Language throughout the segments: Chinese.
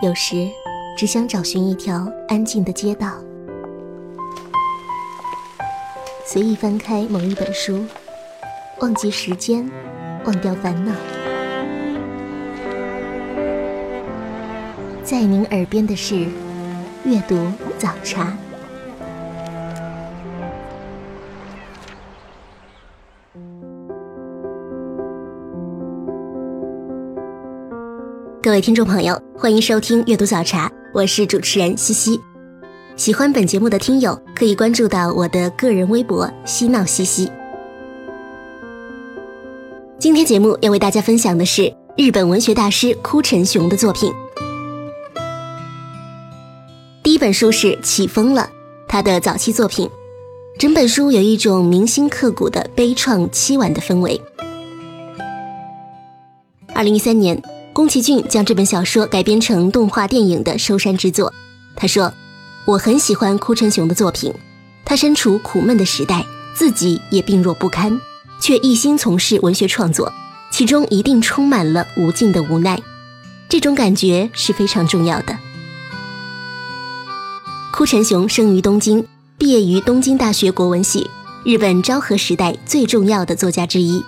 有时只想找寻一条安静的街道，随意翻开某一本书，忘记时间，忘掉烦恼。在您耳边的是阅读早茶。听众朋友，欢迎收听阅读早茶，我是主持人西西。喜欢本节目的听友可以关注到我的个人微博“嬉闹西西”。今天节目要为大家分享的是日本文学大师枯城雄的作品。第一本书是《起风了》，他的早期作品。整本书有一种铭心刻骨的悲怆凄婉的氛围。二零一三年。宫崎骏将这本小说改编成动画电影的收山之作。他说：“我很喜欢枯城雄的作品，他身处苦闷的时代，自己也病弱不堪，却一心从事文学创作，其中一定充满了无尽的无奈。这种感觉是非常重要的。”枯城雄生于东京，毕业于东京大学国文系，日本昭和时代最重要的作家之一，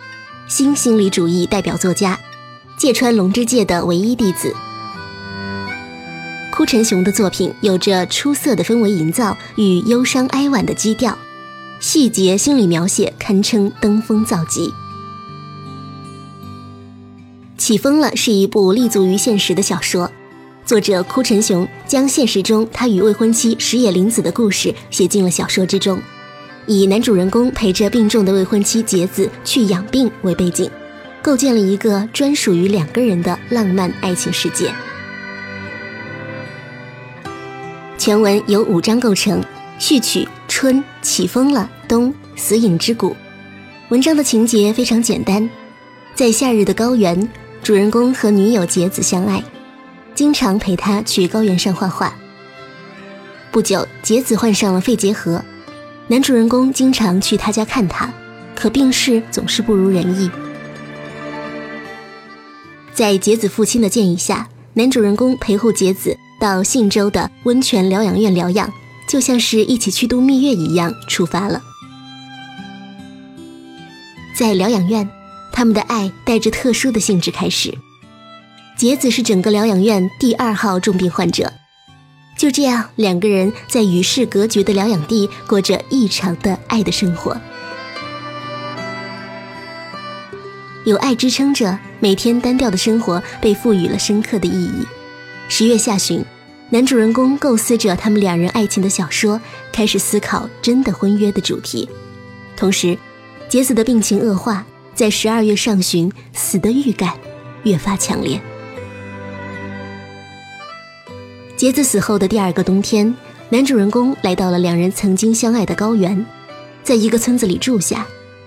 新心理主义代表作家。芥川龙之介的唯一弟子，哭城雄的作品有着出色的氛围营造与忧伤哀婉的基调，细节心理描写堪称登峰造极。起风了是一部立足于现实的小说，作者哭城雄将现实中他与未婚妻石野玲子的故事写进了小说之中，以男主人公陪着病重的未婚妻结子去养病为背景。构建了一个专属于两个人的浪漫爱情世界。全文由五章构成，序曲春起风了，冬死影之谷。文章的情节非常简单，在夏日的高原，主人公和女友节子相爱，经常陪他去高原上画画。不久，杰子患上了肺结核，男主人公经常去他家看他，可病势总是不如人意。在杰子父亲的建议下，男主人公陪护杰子到信州的温泉疗养院疗养，就像是一起去度蜜月一样出发了。在疗养院，他们的爱带着特殊的性质开始。杰子是整个疗养院第二号重病患者，就这样，两个人在与世隔绝的疗养地过着异常的爱的生活。有爱支撑着，每天单调的生活被赋予了深刻的意义。十月下旬，男主人公构思着他们两人爱情的小说，开始思考真的婚约的主题。同时，杰子的病情恶化，在十二月上旬，死的预感越发强烈。杰子死后的第二个冬天，男主人公来到了两人曾经相爱的高原，在一个村子里住下，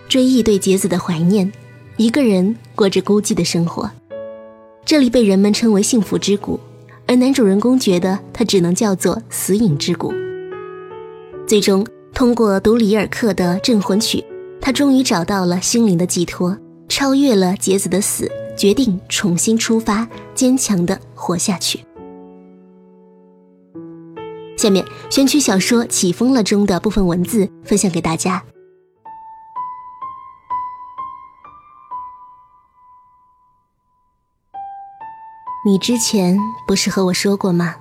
追忆对杰子的怀念。一个人过着孤寂的生活，这里被人们称为幸福之谷，而男主人公觉得它只能叫做死影之谷。最终，通过读里尔克的镇魂曲，他终于找到了心灵的寄托，超越了杰子的死，决定重新出发，坚强的活下去。下面选取小说《起风了》中的部分文字，分享给大家。你之前不是和我说过吗？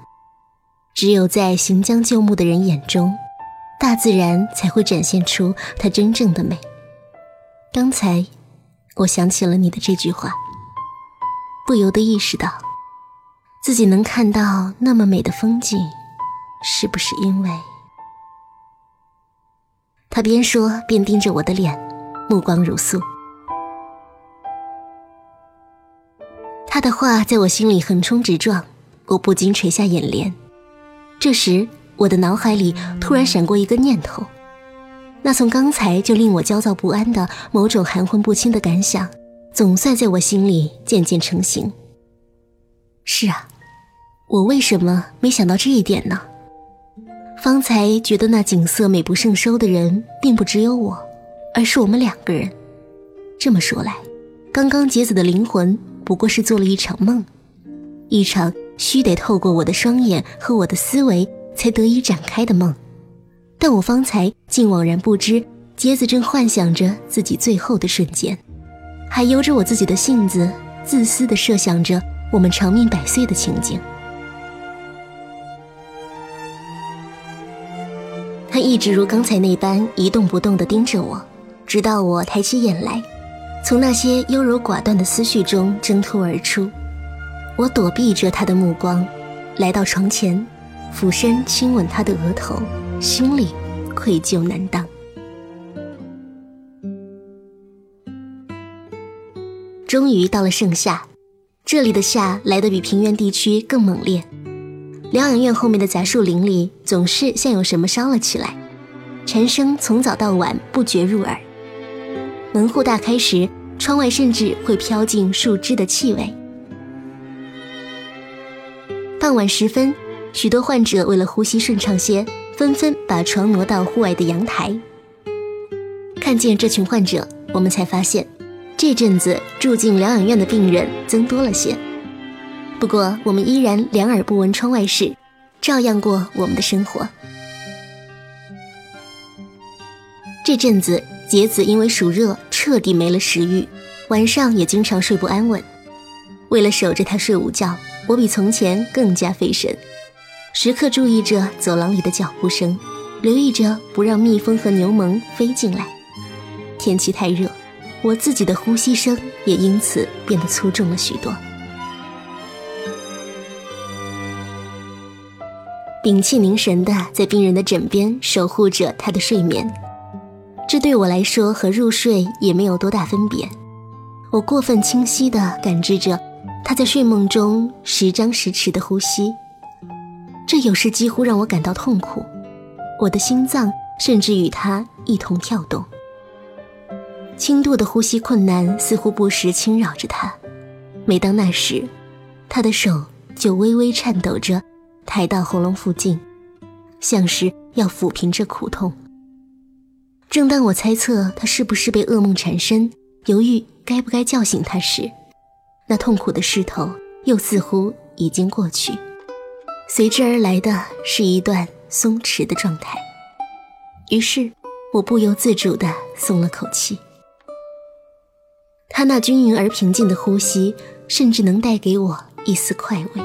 只有在行将就木的人眼中，大自然才会展现出它真正的美。刚才，我想起了你的这句话，不由得意识到，自己能看到那么美的风景，是不是因为……他边说边盯着我的脸，目光如素。他的话在我心里横冲直撞，我不禁垂下眼帘。这时，我的脑海里突然闪过一个念头，那从刚才就令我焦躁不安的某种含混不清的感想，总算在我心里渐渐成型。是啊，我为什么没想到这一点呢？方才觉得那景色美不胜收的人，并不只有我，而是我们两个人。这么说来，刚刚杰子的灵魂。不过是做了一场梦，一场须得透过我的双眼和我的思维才得以展开的梦。但我方才竟惘然不知，杰子正幻想着自己最后的瞬间，还由着我自己的性子，自私地设想着我们长命百岁的情景。他一直如刚才那般一动不动地盯着我，直到我抬起眼来，从那些优柔寡断的思绪中挣脱而出。我躲避着他的目光，来到床前，俯身亲吻他的额头。心里愧疚难当。终于到了盛夏，这里的夏来得比平原地区更猛烈。疗养院后面的杂树林里总是像有什么烧了起来，蝉声从早到晚不绝入耳。门户大开时，窗外甚至会飘进树枝的气味。傍晚时分，许多患者为了呼吸顺畅些。纷纷把床挪到户外的阳台。看见这群患者，我们才发现，这阵子住进疗养院的病人增多了些。不过，我们依然两耳不闻窗外事，照样过我们的生活。这阵子，杰子因为暑热彻底没了食欲，晚上也经常睡不安稳。为了守着他睡午觉，我比从前更加费神。时刻注意着走廊里的脚步声，留意着不让蜜蜂和牛虻飞进来。天气太热，我自己的呼吸声也因此变得粗重了许多。屏气凝神的在病人的枕边守护着他的睡眠，这对我来说和入睡也没有多大分别。我过分清晰地感知着他在睡梦中时张时弛的呼吸。这有时几乎让我感到痛苦，我的心脏甚至与他一同跳动。轻度的呼吸困难似乎不时侵扰着他，每当那时，他的手就微微颤抖着，抬到喉咙附近，像是要抚平这苦痛。正当我猜测他是不是被噩梦缠身，犹豫该不该叫醒他时，那痛苦的势头又似乎已经过去。随之而来的是一段松弛的状态，于是我不由自主地松了口气。他那均匀而平静的呼吸，甚至能带给我一丝快慰。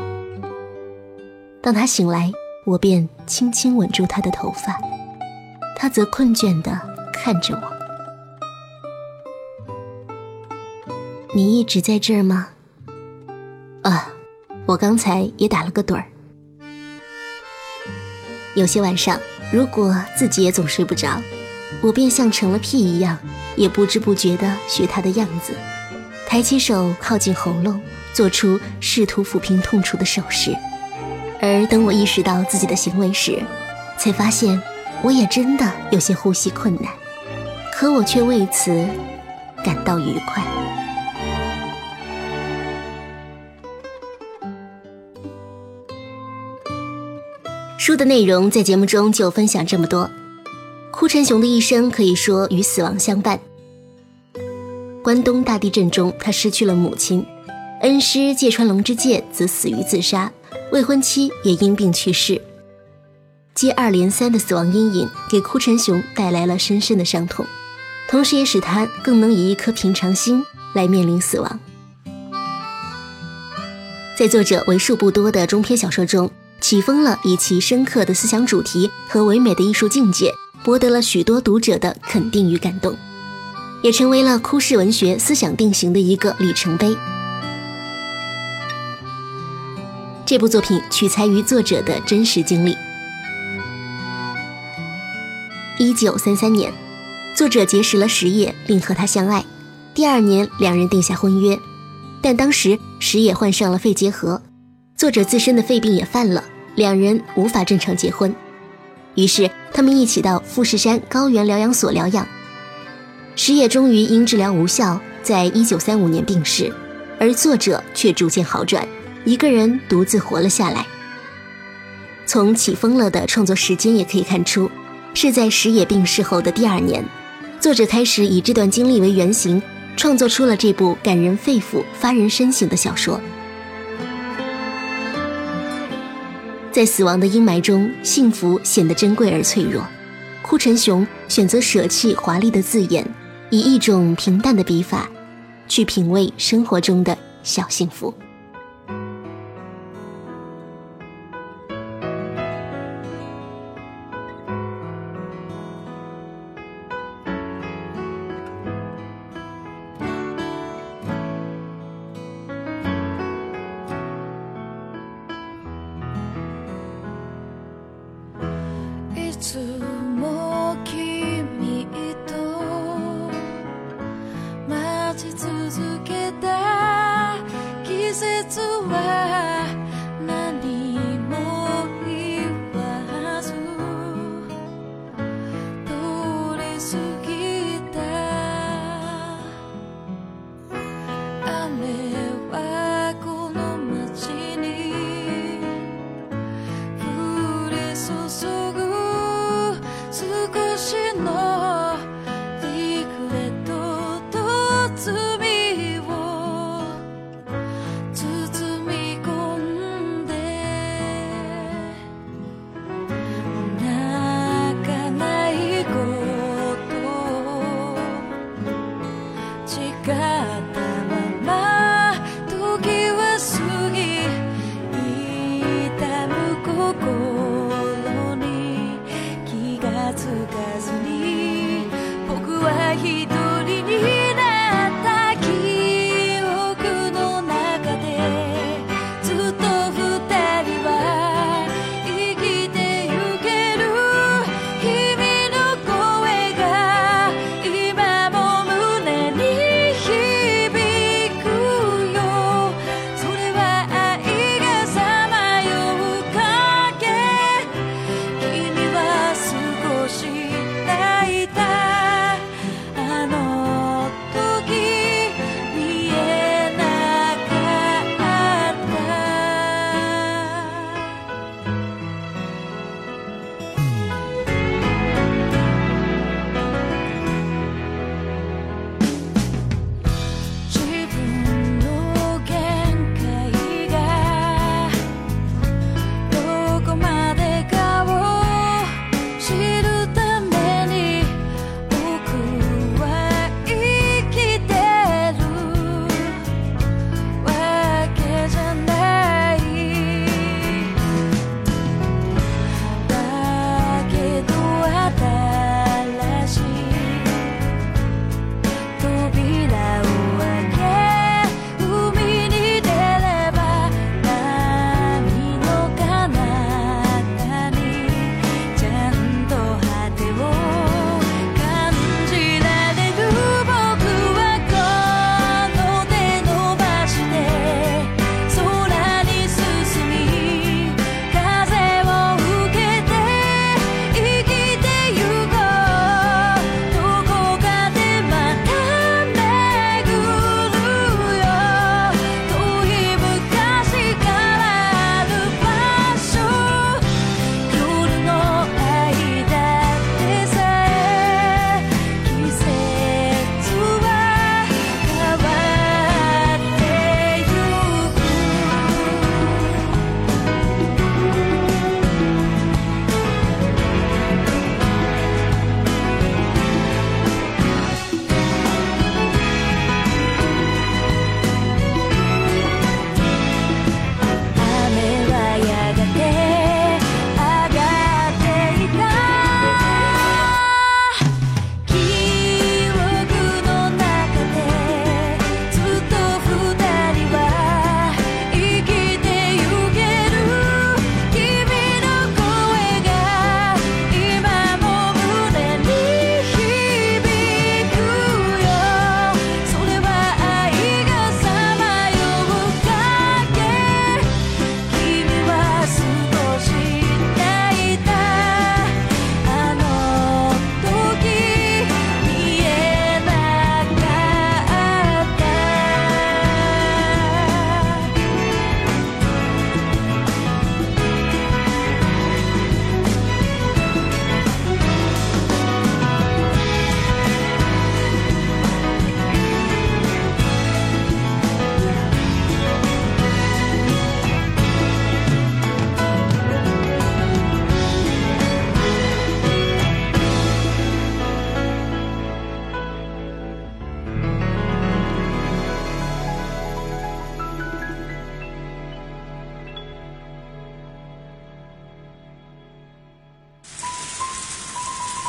当他醒来，我便轻轻吻住他的头发，他则困倦地看着我。你一直在这儿吗？啊，我刚才也打了个盹儿。有些晚上，如果自己也总睡不着，我便像成了屁一样，也不知不觉地学他的样子，抬起手靠近喉咙，做出试图抚平痛楚的手势。而等我意识到自己的行为时，才发现我也真的有些呼吸困难，可我却为此感到愉快。书的内容在节目中就分享这么多。哭成雄的一生可以说与死亡相伴。关东大地震中，他失去了母亲，恩师芥川龙之介则死于自杀，未婚妻也因病去世。接二连三的死亡阴影给哭成雄带来了深深的伤痛，同时也使他更能以一颗平常心来面临死亡。在作者为数不多的中篇小说中。启封了以其深刻的思想主题和唯美的艺术境界，博得了许多读者的肯定与感动，也成为了哭式文学思想定型的一个里程碑。这部作品取材于作者的真实经历。一九三三年，作者结识了石野，并和他相爱。第二年，两人定下婚约，但当时石野患上了肺结核。作者自身的肺病也犯了，两人无法正常结婚，于是他们一起到富士山高原疗养所疗养。石野终于因治疗无效，在一九三五年病逝，而作者却逐渐好转，一个人独自活了下来。从起风了的创作时间也可以看出，是在石野病逝后的第二年，作者开始以这段经历为原型，创作出了这部感人肺腑、发人深省的小说。在死亡的阴霾中，幸福显得珍贵而脆弱。哭成雄选择舍弃华丽的字眼，以一种平淡的笔法，去品味生活中的小幸福。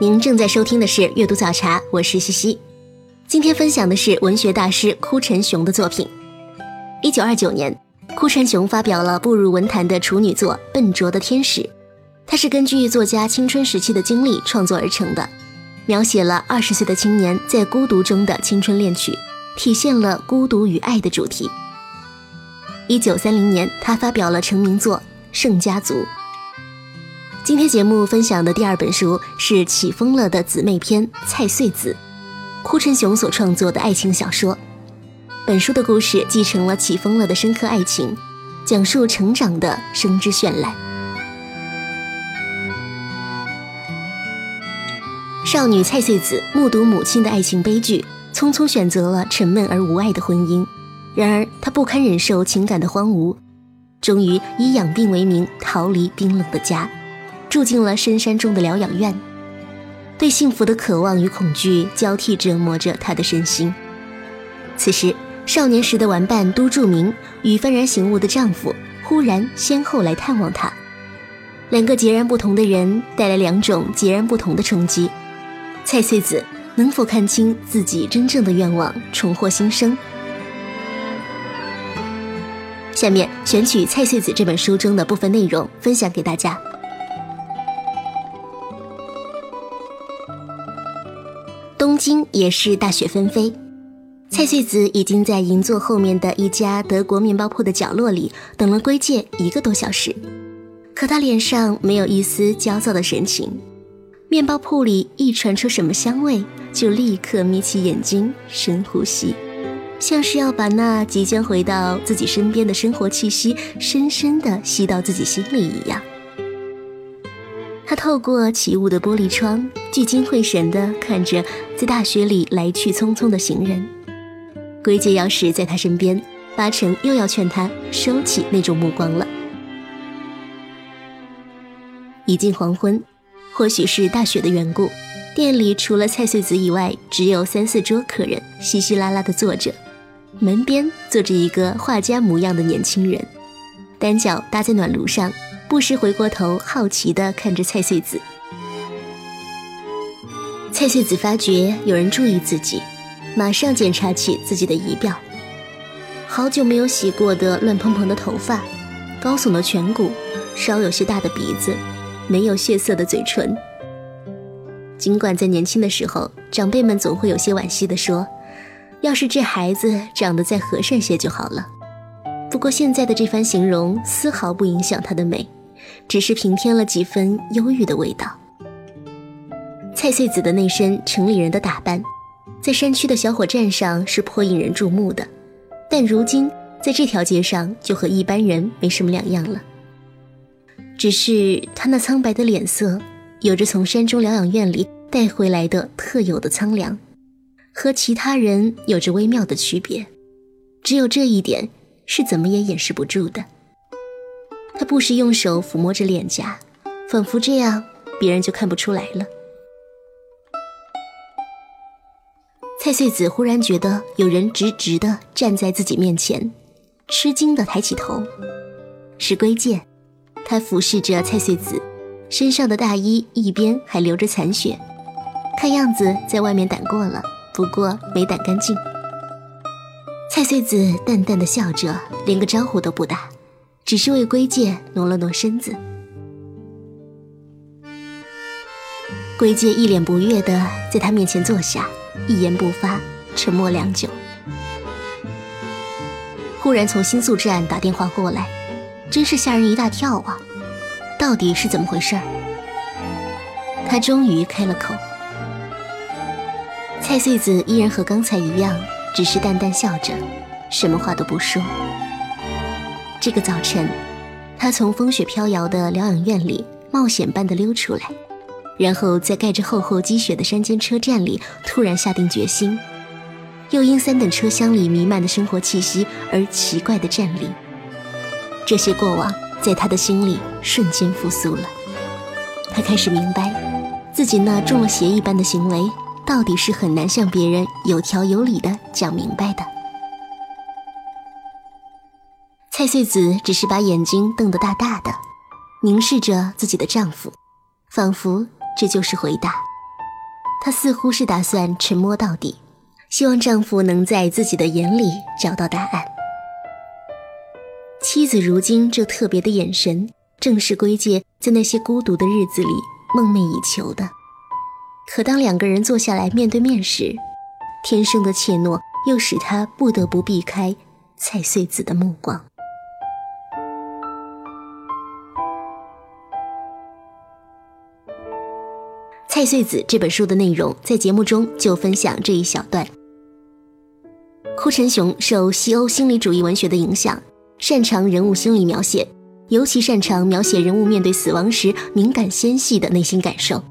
您正在收听的是《阅读早茶》，我是西西。今天分享的是文学大师哭陈雄的作品。一九二九年，哭陈雄发表了步入文坛的处女作《笨拙的天使》，它是根据作家青春时期的经历创作而成的，描写了二十岁的青年在孤独中的青春恋曲，体现了孤独与爱的主题。一九三零年，他发表了成名作《盛家族》。今天节目分享的第二本书是《起风了》的姊妹篇《蔡穗子》，哭陈雄所创作的爱情小说。本书的故事继承了《起风了》的深刻爱情，讲述成长的生之绚烂。少女蔡穗子目睹母亲的爱情悲剧，匆匆选择了沉闷而无爱的婚姻。然而，她不堪忍受情感的荒芜，终于以养病为名逃离冰冷的家。住进了深山中的疗养院，对幸福的渴望与恐惧交替折磨着他的身心。此时，少年时的玩伴都著明与幡然醒悟的丈夫忽然先后来探望他，两个截然不同的人带来两种截然不同的冲击。蔡穗子能否看清自己真正的愿望，重获新生？下面选取蔡穗子这本书中的部分内容分享给大家。京也是大雪纷飞，蔡穗子已经在银座后面的一家德国面包铺的角落里等了归介一个多小时，可她脸上没有一丝焦躁的神情。面包铺里一传出什么香味，就立刻眯起眼睛深呼吸，像是要把那即将回到自己身边的生活气息深深地吸到自己心里一样。他透过起雾的玻璃窗，聚精会神地看着在大雪里来去匆匆的行人。归介要是在他身边，八成又要劝他收起那种目光了。已近黄昏，或许是大雪的缘故，店里除了蔡穗子以外，只有三四桌客人稀稀拉拉地坐着。门边坐着一个画家模样的年轻人，单脚搭在暖炉上。不时回过头，好奇地看着蔡穗子。蔡穗子发觉有人注意自己，马上检查起自己的仪表。好久没有洗过的乱蓬蓬的头发，高耸的颧骨，稍有些大的鼻子，没有血色的嘴唇。尽管在年轻的时候，长辈们总会有些惋惜地说：“要是这孩子长得再和善些就好了。”不过现在的这番形容丝毫不影响她的美。只是平添了几分忧郁的味道。蔡穗子的那身城里人的打扮，在山区的小火站上是颇引人注目的，但如今在这条街上就和一般人没什么两样了。只是她那苍白的脸色，有着从山中疗养院里带回来的特有的苍凉，和其他人有着微妙的区别。只有这一点是怎么也掩饰不住的。他不时用手抚摸着脸颊，仿佛这样别人就看不出来了。蔡穗子忽然觉得有人直直的站在自己面前，吃惊的抬起头，是归介。他俯视着蔡穗子身上的大衣，一边还流着残血，看样子在外面掸过了，不过没掸干净。蔡穗子淡淡的笑着，连个招呼都不打。只是为归介挪了挪身子，归介一脸不悦的在他面前坐下，一言不发，沉默良久。忽然从新宿站打电话过来，真是吓人一大跳啊！到底是怎么回事？他终于开了口。蔡穗子依然和刚才一样，只是淡淡笑着，什么话都不说。这个早晨，他从风雪飘摇的疗养院里冒险般的溜出来，然后在盖着厚厚积雪的山间车站里突然下定决心，又因三等车厢里弥漫的生活气息而奇怪的站立。这些过往在他的心里瞬间复苏了，他开始明白，自己那中了邪一般的行为，到底是很难向别人有条有理的讲明白的。蔡穗子只是把眼睛瞪得大大的。凝视着自己的丈夫，仿佛这就是回答。她似乎是打算沉默到底，希望丈夫能在自己的眼里找到答案。妻子如今这特别的眼神，正是归介在那些孤独的日子里梦寐以求的。可当两个人坐下来面对面时，天生的怯懦又使他不得不避开蔡穗子的目光。《蔡穗子》这本书的内容，在节目中就分享这一小段。哭陈雄受西欧心理主义文学的影响，擅长人物心理描写，尤其擅长描写人物面对死亡时敏感纤细的内心感受。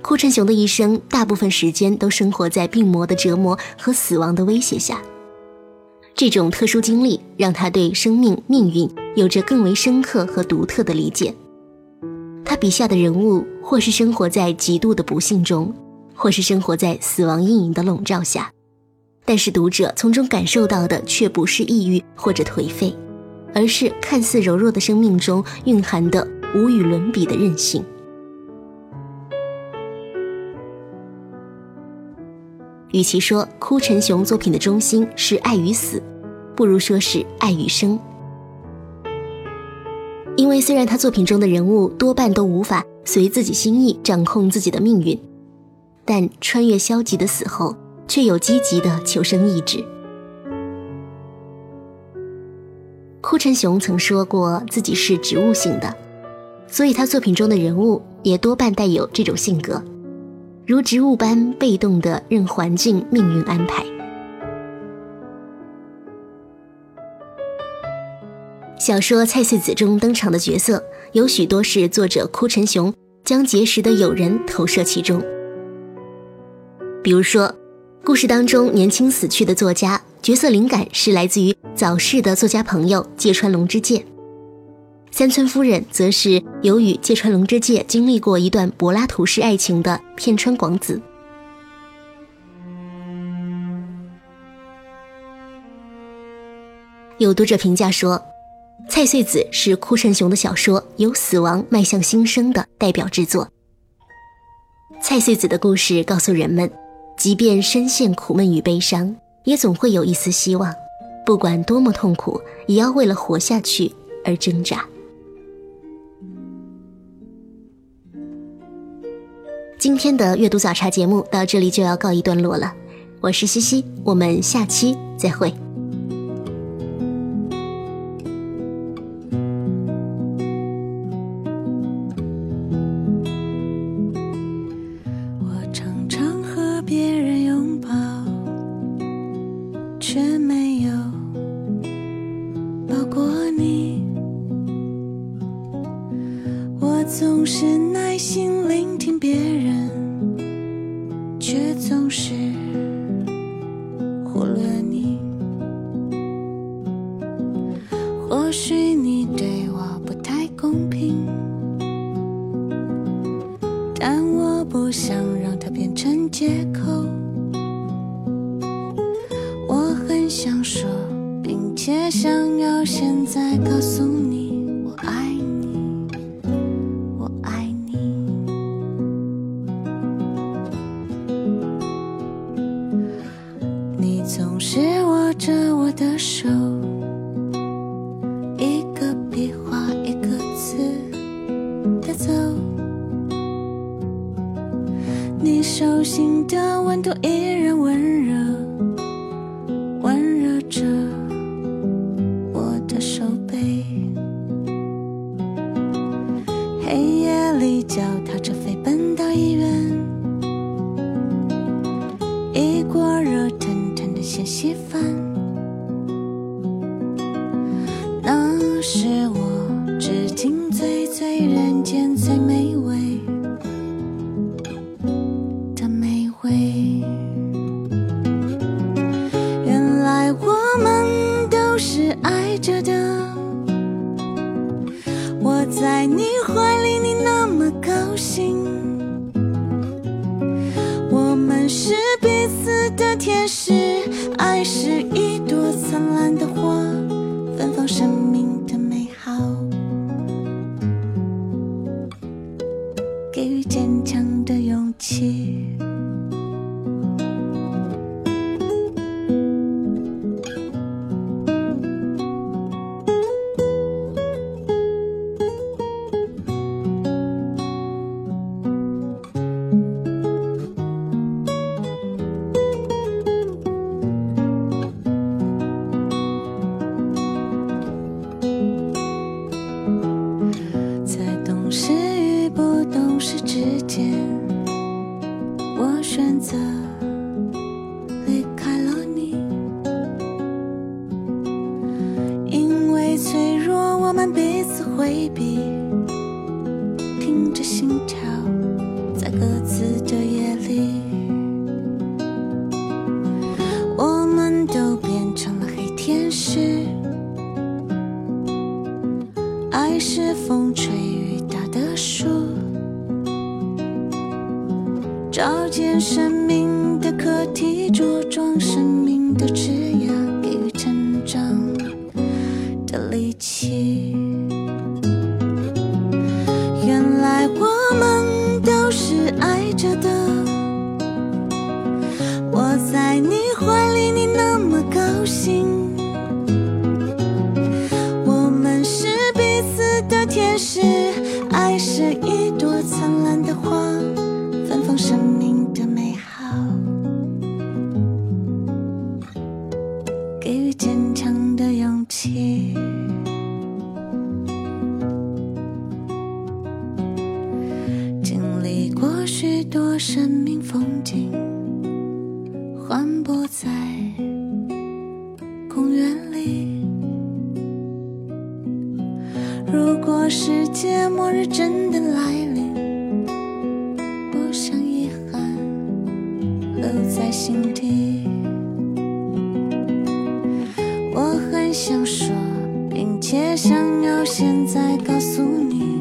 哭陈雄的一生，大部分时间都生活在病魔的折磨和死亡的威胁下。这种特殊经历，让他对生命命运有着更为深刻和独特的理解。他笔下的人物，或是生活在极度的不幸中，或是生活在死亡阴影的笼罩下，但是读者从中感受到的却不是抑郁或者颓废，而是看似柔弱的生命中蕴含的无与伦比的韧性。与其说哭陈雄作品的中心是爱与死，不如说是爱与生。因为虽然他作品中的人物多半都无法随自己心意掌控自己的命运，但穿越消极的死后，却有积极的求生意志。哭陈雄曾说过自己是植物性的，所以他作品中的人物也多半带有这种性格，如植物般被动的任环境命运安排。小说《蔡穗子》中登场的角色有许多是作者哭陈雄将结识的友人投射其中。比如说，故事当中年轻死去的作家角色灵感是来自于早逝的作家朋友芥川龙之介；三村夫人则是由与芥川龙之介经历过一段柏拉图式爱情的片川广子。有读者评价说。蔡穗子是哭陈雄的小说由死亡迈向新生的代表之作。蔡穗子的故事告诉人们，即便深陷苦闷与悲伤，也总会有一丝希望。不管多么痛苦，也要为了活下去而挣扎。今天的阅读早茶节目到这里就要告一段落了，我是西西，我们下期再会。或许你对我不太公平，但我不想让它变成借口。我很想说，并且想要现在告诉你热腾腾的小稀饭，生日真的来临不想遗憾留在心底。我很想说并且想要现在告诉你